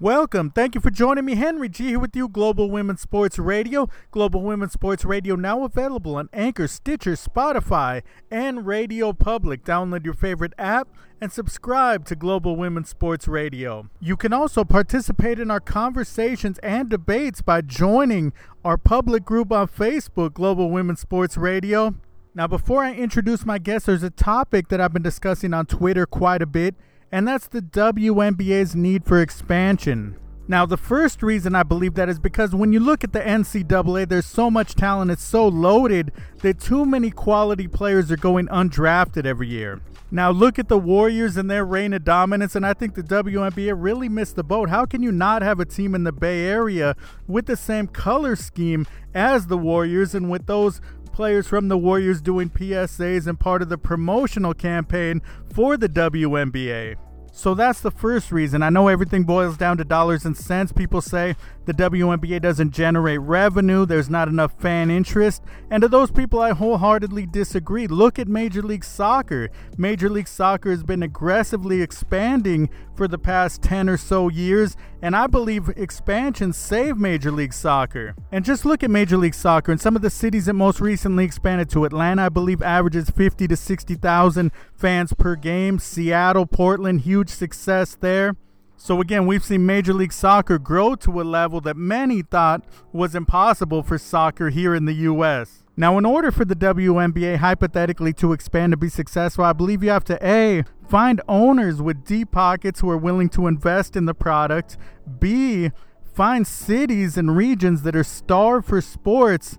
Welcome. Thank you for joining me. Henry G here with you, Global Women's Sports Radio. Global Women's Sports Radio now available on Anchor, Stitcher, Spotify, and Radio Public. Download your favorite app and subscribe to Global Women's Sports Radio. You can also participate in our conversations and debates by joining our public group on Facebook, Global Women's Sports Radio. Now, before I introduce my guest, there's a topic that I've been discussing on Twitter quite a bit and that's the WNBA's need for expansion. Now, the first reason I believe that is because when you look at the NCAA, there's so much talent, it's so loaded that too many quality players are going undrafted every year. Now, look at the Warriors and their reign of dominance, and I think the WNBA really missed the boat. How can you not have a team in the Bay Area with the same color scheme as the Warriors and with those players from the Warriors doing PSAs and part of the promotional campaign for the WNBA. So that's the first reason. I know everything boils down to dollars and cents. People say the WNBA doesn't generate revenue, there's not enough fan interest. And to those people, I wholeheartedly disagree. Look at Major League Soccer. Major League Soccer has been aggressively expanding for the past 10 or so years, and I believe expansion saved Major League Soccer. And just look at Major League Soccer and some of the cities that most recently expanded to. Atlanta, I believe, averages 50 to 60,000 fans per game. Seattle, Portland, huge success there. So again, we've seen Major League Soccer grow to a level that many thought was impossible for soccer here in the US. Now, in order for the WNBA hypothetically to expand to be successful, I believe you have to A, find owners with deep pockets who are willing to invest in the product, B, find cities and regions that are starved for sports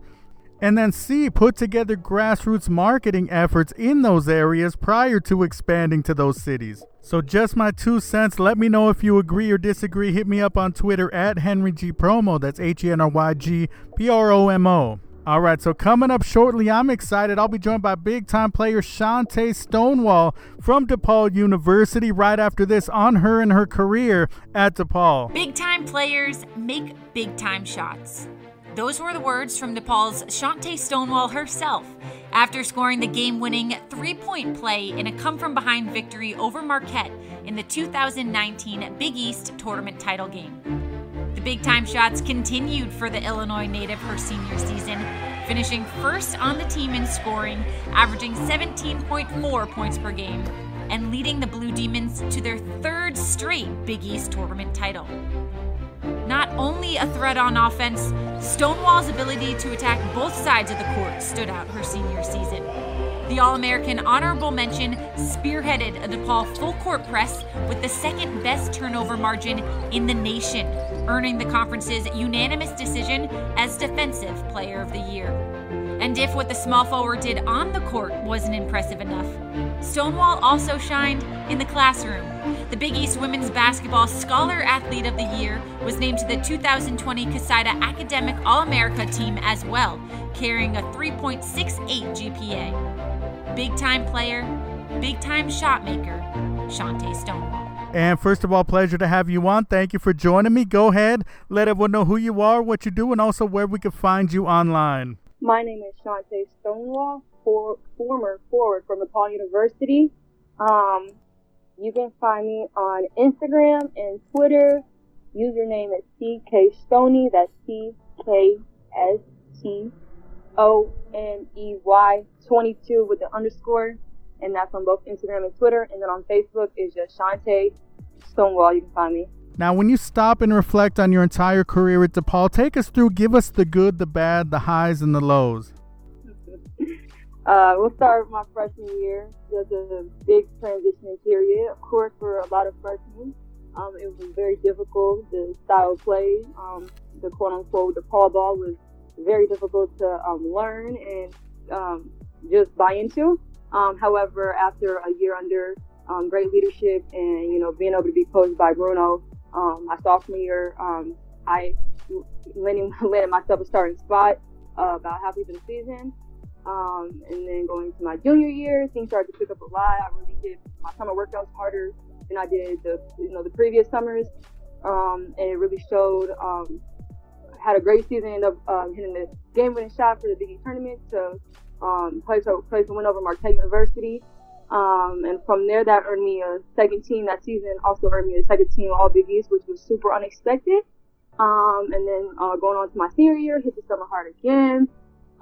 and then C, put together grassroots marketing efforts in those areas prior to expanding to those cities. So, just my two cents. Let me know if you agree or disagree. Hit me up on Twitter at Henry G Promo. That's H E N R Y G P R O M O. All right, so coming up shortly, I'm excited. I'll be joined by big time player Chanté Stonewall from DePaul University right after this on her and her career at DePaul. Big time players make big time shots. Those were the words from DePaul's Chanté Stonewall herself after scoring the game winning three point play in a come from behind victory over Marquette in the 2019 Big East tournament title game. The big time shots continued for the Illinois native her senior season, finishing first on the team in scoring, averaging 17.4 points per game, and leading the Blue Demons to their third straight Big East tournament title. Not only a threat on offense, Stonewall's ability to attack both sides of the court stood out her senior season. The All American honorable mention spearheaded a DePaul full court press with the second best turnover margin in the nation, earning the conference's unanimous decision as Defensive Player of the Year. And if what the small forward did on the court wasn't impressive enough, Stonewall also shined in the classroom. The Big East Women's Basketball Scholar Athlete of the Year was named to the 2020 CoSIDA Academic All America team as well, carrying a 3.68 GPA. Big time player, big time shot maker, Chanté Stonewall. And first of all, pleasure to have you on. Thank you for joining me. Go ahead, let everyone know who you are, what you do, and also where we can find you online. My name is Chanté Stonewall, for, former forward from DePaul University. Um, you can find me on Instagram and Twitter. Username is CK Stoney. That's C K S T O N E Y 22 with the underscore. And that's on both Instagram and Twitter. And then on Facebook is just Chanté Stonewall. You can find me. Now, when you stop and reflect on your entire career at DePaul, take us through, give us the good, the bad, the highs, and the lows. uh, we'll start with my freshman year. There's a big transition period, of course, for a lot of freshmen. Um, it was very difficult. The style of play, um, the quote unquote, DePaul ball was very difficult to um, learn and um, just buy into. Um, however, after a year under um, great leadership and you know being able to be coached by Bruno, um, my sophomore year, um, I landed, landed myself a starting spot uh, about halfway through the season. Um, and then going to my junior year, things started to pick up a lot. I really did my summer workouts harder than I did the you know the previous summers, um, and it really showed. Um, had a great season, ended up um, hitting the game-winning shot for the Big East tournament to play so play some win over Marquette University. Um, and from there, that earned me a second team that season. Also earned me a second team All Big East, which was super unexpected. Um, and then uh, going on to my senior year, hit the summer hard again.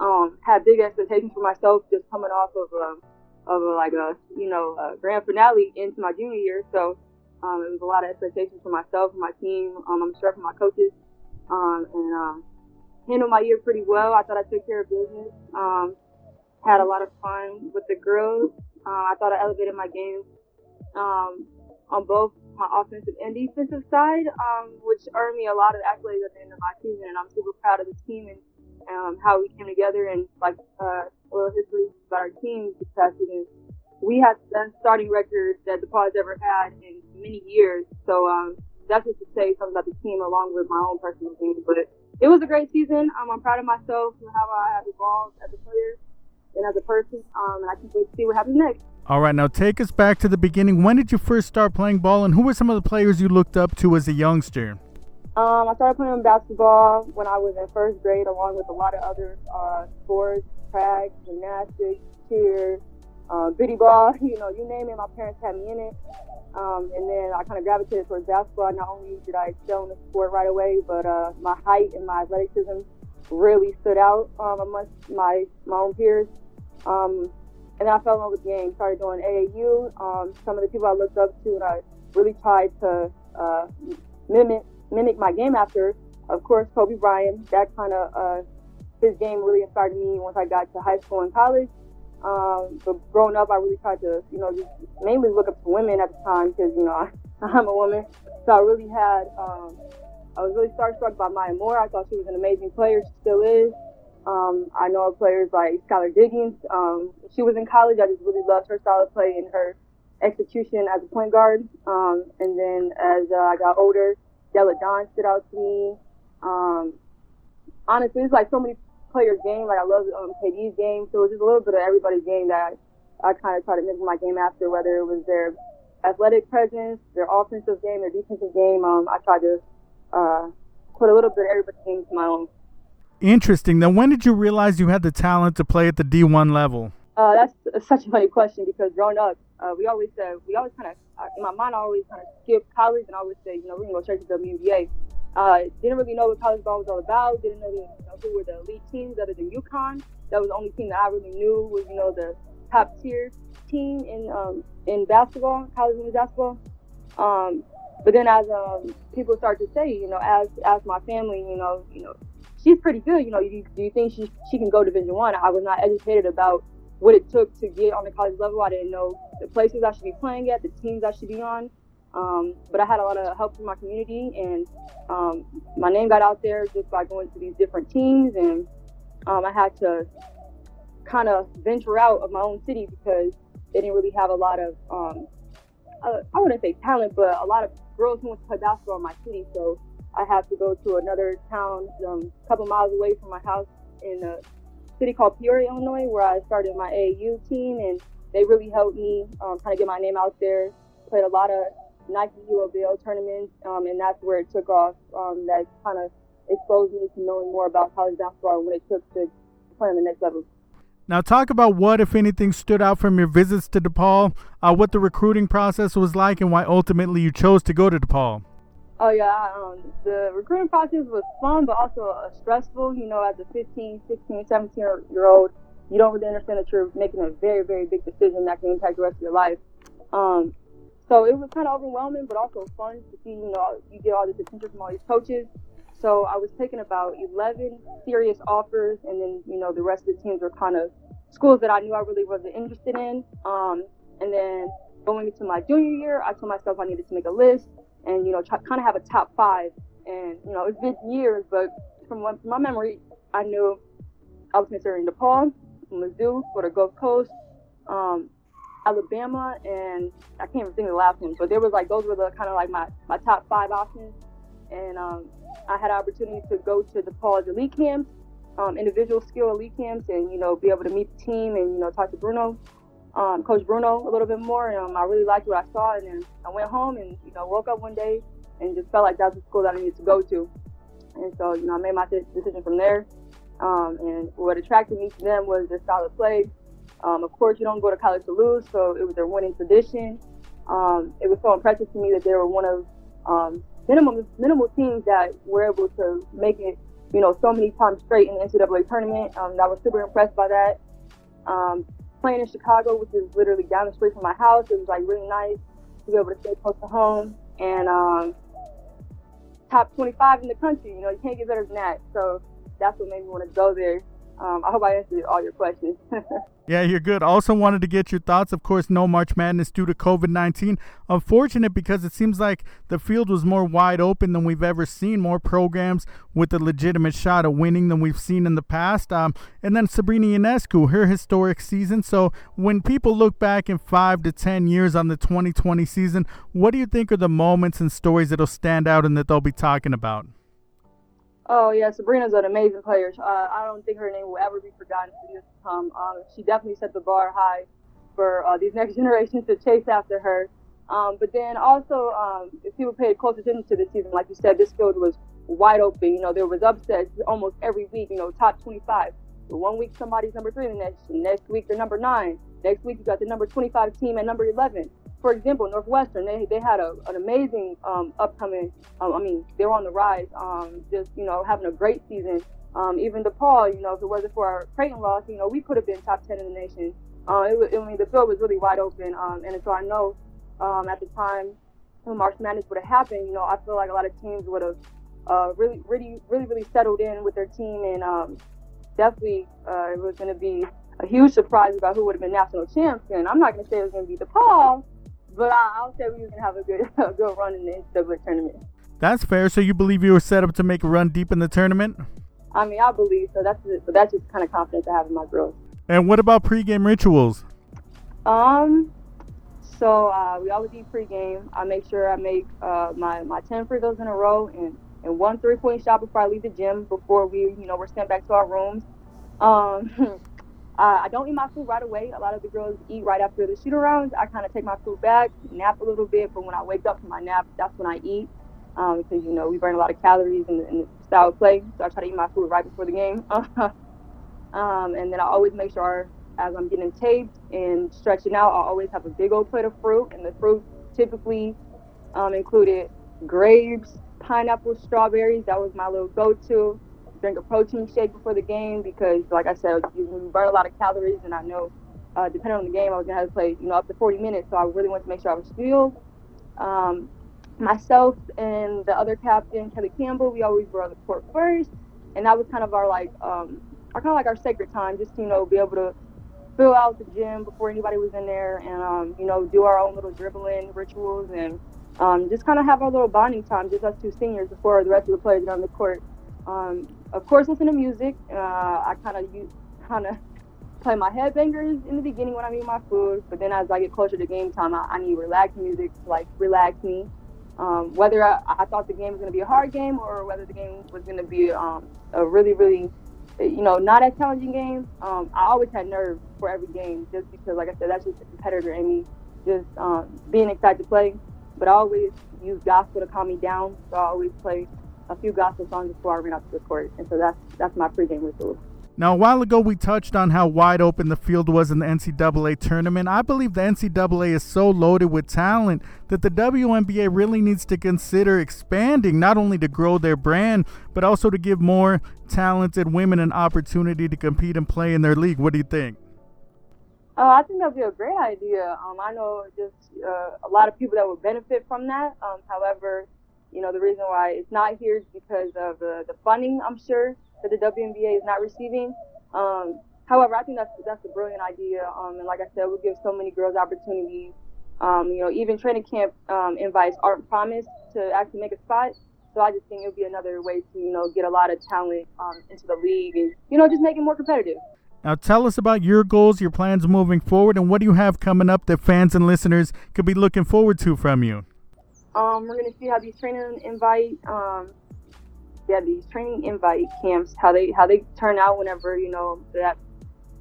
Um, had big expectations for myself, just coming off of a, of a, like a you know a grand finale into my junior year. So um, it was a lot of expectations for myself my team. Um, I'm sure for my coaches. Um, and um, handled my year pretty well. I thought I took care of business. Um, had a lot of fun with the girls. Uh, I thought I elevated my game um, on both my offensive and defensive side, um, which earned me a lot of accolades at the end of my season. And I'm super proud of the team and um, how we came together and like uh, little history about our team this past season. We had the starting record that the has ever had in many years. So um, that's just to say something about the team along with my own personal game. But it was a great season. Um, I'm proud of myself and how I have evolved as a player and as a person. Um, and I can't wait to see what happens next. All right, now take us back to the beginning. When did you first start playing ball, and who were some of the players you looked up to as a youngster? Um, I started playing basketball when I was in first grade, along with a lot of other uh, sports, track, gymnastics, cheer, uh, biddy ball. You know, you name it, my parents had me in it. Um, and then I kind of gravitated towards basketball. Not only did I excel in the sport right away, but uh, my height and my athleticism really stood out um, amongst my my own peers. Um, and I fell in love with the game. Started doing AAU. Um, some of the people I looked up to, and I really tried to uh, mimic mimic my game after. Of course, Kobe Bryant. That kind of uh, his game really inspired me once I got to high school and college. Um, but growing up, I really tried to, you know, just mainly look up to women at the time because, you know, I, I'm a woman. So I really had, um, I was really starstruck by Maya Moore. I thought she was an amazing player. She still is. Um, I know of players like Skylar Diggins. Um, she was in college. I just really loved her style of play and her execution as a point guard. Um, and then as uh, I got older, Delle Donne stood out to me. Um, honestly, it's like so many players' game. Like I love um, KD's game, so it was just a little bit of everybody's game that I, I kind of try to mimic my game after, whether it was their athletic presence, their offensive game, their defensive game. Um, I tried to uh, put a little bit of everybody's game to my own. Interesting. Now, when did you realize you had the talent to play at the D1 level? Uh, that's such a funny question because growing up, uh, we always said we always kind of in my mind I always kind of skip college and I always say you know we're gonna go straight to WNBA. Uh, didn't really know what college ball was all about. Didn't know, you know who were the elite teams other than UConn. That was the only team that I really knew was you know the top tier team in um, in basketball, college women's basketball. Um, but then as um, people start to say, you know, as as my family, you know, you know, she's pretty good. You know, do you, do you think she she can go Division One? I? I was not educated about what it took to get on the college level. I didn't know the places I should be playing at, the teams I should be on. Um, but I had a lot of help from my community, and um, my name got out there just by going to these different teams. And um, I had to kind of venture out of my own city because they didn't really have a lot of, um, uh, I wouldn't say talent, but a lot of girls who want to basketball in my city. So I had to go to another town um, a couple miles away from my house in a city called Peoria, Illinois, where I started my AAU team, and they really helped me um, kind of get my name out there. Played a lot of Nike EYBL tournaments, um, and that's where it took off. Um, that kind of exposed me to knowing more about college basketball and what it took to play on the next level. Now, talk about what, if anything, stood out from your visits to DePaul, uh, what the recruiting process was like, and why ultimately you chose to go to DePaul. Oh yeah, um, the recruiting process was fun, but also uh, stressful. You know, as a 15, 16, 17 year old, you don't really understand that you're making a very, very big decision that can impact the rest of your life. Um, so it was kind of overwhelming, but also fun to see, you know, you get all this attention from all these coaches. So I was taking about 11 serious offers, and then, you know, the rest of the teams were kind of schools that I knew I really wasn't interested in. Um, and then going into my junior year, I told myself I needed to make a list and, you know, try, kind of have a top five. And, you know, it's been years, but from my, from my memory, I knew I was considering DePaul, Mizzou for the Gulf Coast, um, Alabama, and I can't even think of the last one, but there was like those were the kind of like my, my top five options. And um, I had an opportunity to go to DePaul's elite camps, um, individual skill elite camps, and you know be able to meet the team and you know talk to Bruno, um, Coach Bruno a little bit more. And um, I really liked what I saw, and then I went home and you know woke up one day and just felt like that's the school that I needed to go to. And so you know I made my decision from there. Um, and what attracted me to them was their style of play, Um, of course, you don't go to college to lose, so it was their winning tradition. It was so impressive to me that they were one of um, minimal minimal teams that were able to make it, you know, so many times straight in the NCAA tournament. Um, I was super impressed by that. Um, playing in Chicago, which is literally down the street from my house, it was like really nice to be able to stay close to home and um, top 25 in the country. You know, you can't get better than that. So that's what made me want to go there. Um, I hope I answered all your questions. yeah, you're good. Also wanted to get your thoughts. Of course, no March Madness due to COVID 19. Unfortunate because it seems like the field was more wide open than we've ever seen. More programs with a legitimate shot of winning than we've seen in the past. Um, and then Sabrina Ionescu, her historic season. So when people look back in five to 10 years on the 2020 season, what do you think are the moments and stories that'll stand out and that they'll be talking about? Oh yeah, Sabrina's an amazing player. Uh, I don't think her name will ever be forgotten for years to come. Um, she definitely set the bar high for uh, these next generations to chase after her. Um, but then also, um, if people paid close attention to the season, like you said, this field was wide open. You know, there was upsets almost every week. You know, top 25. One week somebody's number three the nation. Next week they're number nine. Next week you got the number 25 team at number 11 for example, Northwestern, they, they had a, an amazing um, upcoming, um, I mean, they were on the rise, um, just, you know, having a great season. Um, even DePaul, you know, if it wasn't for our Creighton loss, you know, we could have been top 10 in the nation. Uh, it, was, I mean, the field was really wide open. Um, and so I know um, at the time when March Madness would have happened, you know, I feel like a lot of teams would have uh, really, really, really, really settled in with their team. And um, definitely uh, it was going to be a huge surprise about who would have been national champion. I'm not going to say it was going to be DePaul, but I, will say we gonna have a good a good run in the NCAA tournament. That's fair. So you believe you were set up to make a run deep in the tournament? I mean, I believe so. That's just, so that's just kind of confidence I have in my girls. And what about pregame rituals? Um, so uh, we always eat pregame. I make sure I make uh, my my ten free throws in a row and and one three point shot before I leave the gym. Before we, you know, we're sent back to our rooms. Um, Uh, I don't eat my food right away. A lot of the girls eat right after the shoot arounds. I kind of take my food back, nap a little bit, but when I wake up from my nap, that's when I eat. Um, because you know we burn a lot of calories in the, in the style of play, so I try to eat my food right before the game. um, and then I always make sure as I'm getting taped and stretching out, I always have a big old plate of fruit, and the fruit typically um, included grapes, pineapple, strawberries. That was my little go-to drink a protein shake before the game because, like I said, you burn a lot of calories, and I know uh, depending on the game, I was gonna have to play, you know, up to 40 minutes. So I really wanted to make sure I was fueled. Um, myself and the other captain, Kelly Campbell, we always were on the court first, and that was kind of our like, um, our kind of like our sacred time, just to, you know, be able to fill out the gym before anybody was in there, and um, you know, do our own little dribbling rituals and. Um, just kind of have our little bonding time, just us two seniors before the rest of the players get on the court. Um, of course, listen to music. Uh, I kind of kind of play my headbangers in the beginning when I'm eating my food, but then as I get closer to game time, I, I need relaxed music to like relax me. Um, whether I, I, thought the game was going to be a hard game or whether the game was going to be um, a really, really, you know, not as challenging game, um, I always had nerves for every game just because, like I said, that's just a competitor in me, just um, being excited to play. But I always use gospel to calm me down, so I always play a few gospel songs before I ran out to the court, and so that's that's my pregame ritual. Now, a while ago, we touched on how wide open the field was in the NCAA tournament. I believe the NCAA is so loaded with talent that the WNBA really needs to consider expanding, not only to grow their brand, but also to give more talented women an opportunity to compete and play in their league. What do you think? Oh, I think that'd be a great idea. Um, I know just uh, a lot of people that would benefit from that. Um, however, you know, the reason why it's not here is because of the, the funding, I'm sure, that the WNBA is not receiving. Um, however, I think that's that's a brilliant idea. Um, and like I said, we'll give so many girls opportunities. Um, you know, even training camp um, invites aren't promised to actually make a spot. So I just think it would be another way to, you know, get a lot of talent um, into the league and, you know, just make it more competitive. Now, tell us about your goals, your plans moving forward, and what do you have coming up that fans and listeners could be looking forward to from you? Um, we're gonna see how these training invite, um, yeah, these training invite camps, how they how they turn out whenever you know that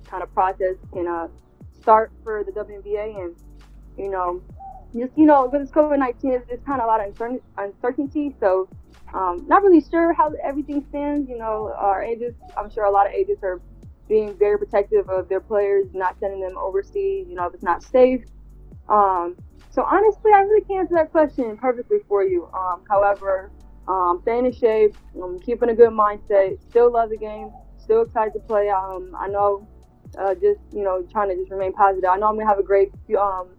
kind of process can uh, start for the WNBA, and you know, just you know, with this COVID nineteen, it's, kind of a lot of uncertainty. So, um, not really sure how everything stands. You know, our agents, I'm sure a lot of agents are being very protective of their players, not sending them overseas, you know, if it's not safe. Um, so honestly, I really can't answer that question perfectly for you. Um, however, um, staying in shape, um, keeping a good mindset, still love the game, still excited to play. Um, I know, uh, just you know, trying to just remain positive. I know I'm gonna have a great um,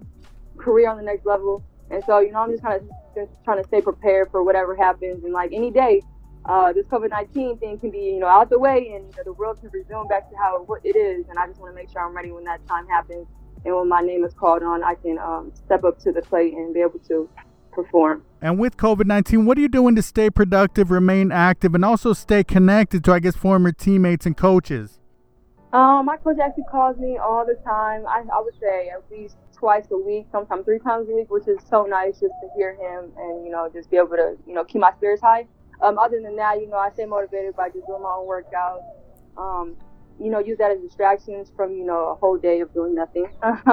career on the next level, and so you know, I'm just kind of just trying to stay prepared for whatever happens. And like any day, uh, this COVID-19 thing can be you know out the way, and you know, the world can resume back to how it is. And I just want to make sure I'm ready when that time happens, and when my name is called on, I can um, step up to the plate and be able to perform. And with COVID 19, what are you doing to stay productive, remain active, and also stay connected to, I guess, former teammates and coaches? Um, my coach actually calls me all the time. I, I would say at least twice a week, sometimes three times a week, which is so nice just to hear him and, you know, just be able to, you know, keep my spirits high. Um, other than that, you know, I stay motivated by just doing my own workouts. Um, you know, use that as distractions from, you know, a whole day of doing nothing.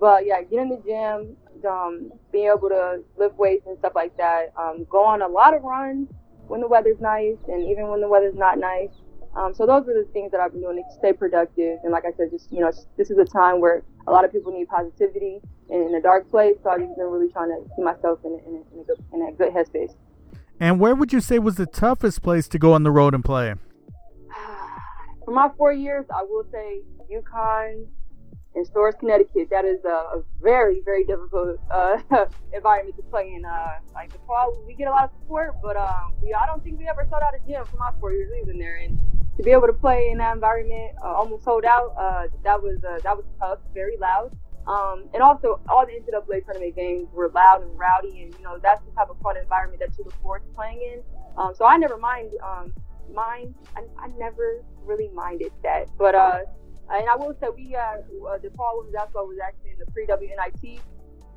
but yeah, get in the gym, um, being able to lift weights and stuff like that. Um, go on a lot of runs when the weather's nice and even when the weather's not nice. Um, so those are the things that I've been doing to stay productive. And like I said, just you know, this is a time where a lot of people need positivity in, in a dark place. So I've just been really trying to keep myself in, in, in, a, in a good headspace. And where would you say was the toughest place to go on the road and play? For my four years, I will say UConn, in Storrs, Connecticut. That is a, a very, very difficult uh, environment to play in. Uh, like DePaul, we get a lot of support, but um, we, I don't think we ever sold out a gym for my four years living there. And to be able to play in that environment, uh, almost sold out, uh, that was uh, that was tough, very loud. Um, and also, all the NCAA tournament games were loud and rowdy, and you know that's the type of fun environment that you look forward to playing in. Um, so I never mind, um, mind. I, I never really minded that, but uh, and I will say we uh, uh DePaul women's basketball was actually in the pre WNIT,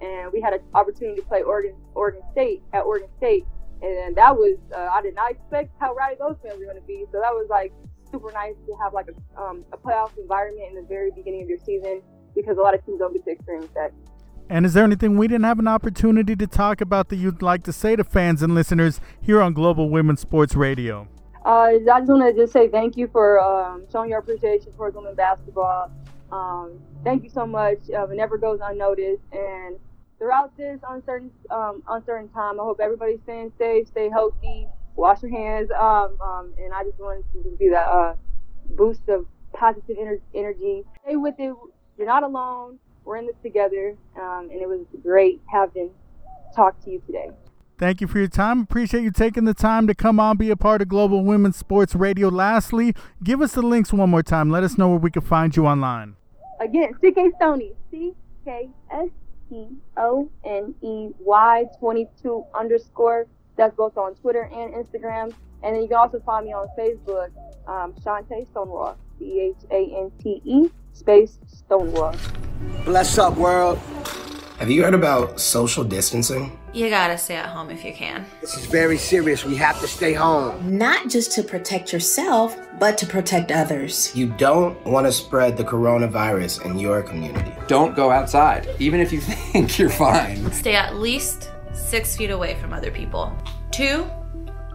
and we had an opportunity to play Oregon Oregon State at Oregon State, and that was uh, I did not expect how rowdy those fans were going to be. So that was like super nice to have like a um, a playoff environment in the very beginning of your season because a lot of teams don't get to experience that. And is there anything we didn't have an opportunity to talk about that you'd like to say to fans and listeners here on Global Women's Sports Radio? Uh, I just want to just say thank you for um, showing your appreciation for women basketball. Um, thank you so much. Uh, it never goes unnoticed. And throughout this uncertain um, uncertain time, I hope everybody's staying safe, stay healthy, wash your hands. Um, um, and I just wanted to be that uh, boost of positive ener- energy. Stay with it. You're not alone. We're in this together. Um, and it was great having talked to you today. Thank you for your time. Appreciate you taking the time to come on, be a part of Global Women's Sports Radio. Lastly, give us the links one more time. Let us know where we can find you online. Again, CK Stoney, C K S T O N E Y 22 underscore. That's both on Twitter and Instagram. And then you can also find me on Facebook, um, Chanté Stonewall, C H A N T E space Stonewall. Bless up, world. Have you heard about social distancing? You gotta stay at home if you can. This is very serious. We have to stay home. Not just to protect yourself, but to protect others. You don't want to spread the coronavirus in your community. Don't go outside, even if you think you're fine. Stay at least six feet away from other people. Two,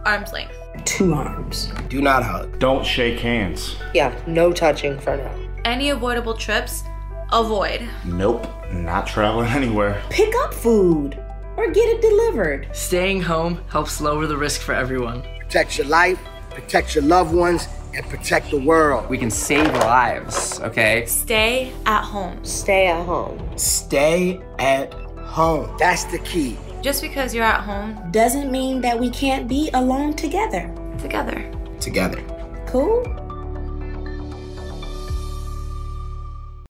arm's length. Two arms. Do not hug. Don't shake hands. Yeah, no touching for now. Any avoidable trips, avoid. Nope, not traveling anywhere. Pick up food or get it delivered. Staying home helps lower the risk for everyone. Protect your life, protect your loved ones, and protect the world. We can save lives, okay? Stay at home. Stay at home. Stay at home. That's the key. Just because you're at home doesn't mean that we can't be alone together. Together. Together. Cool?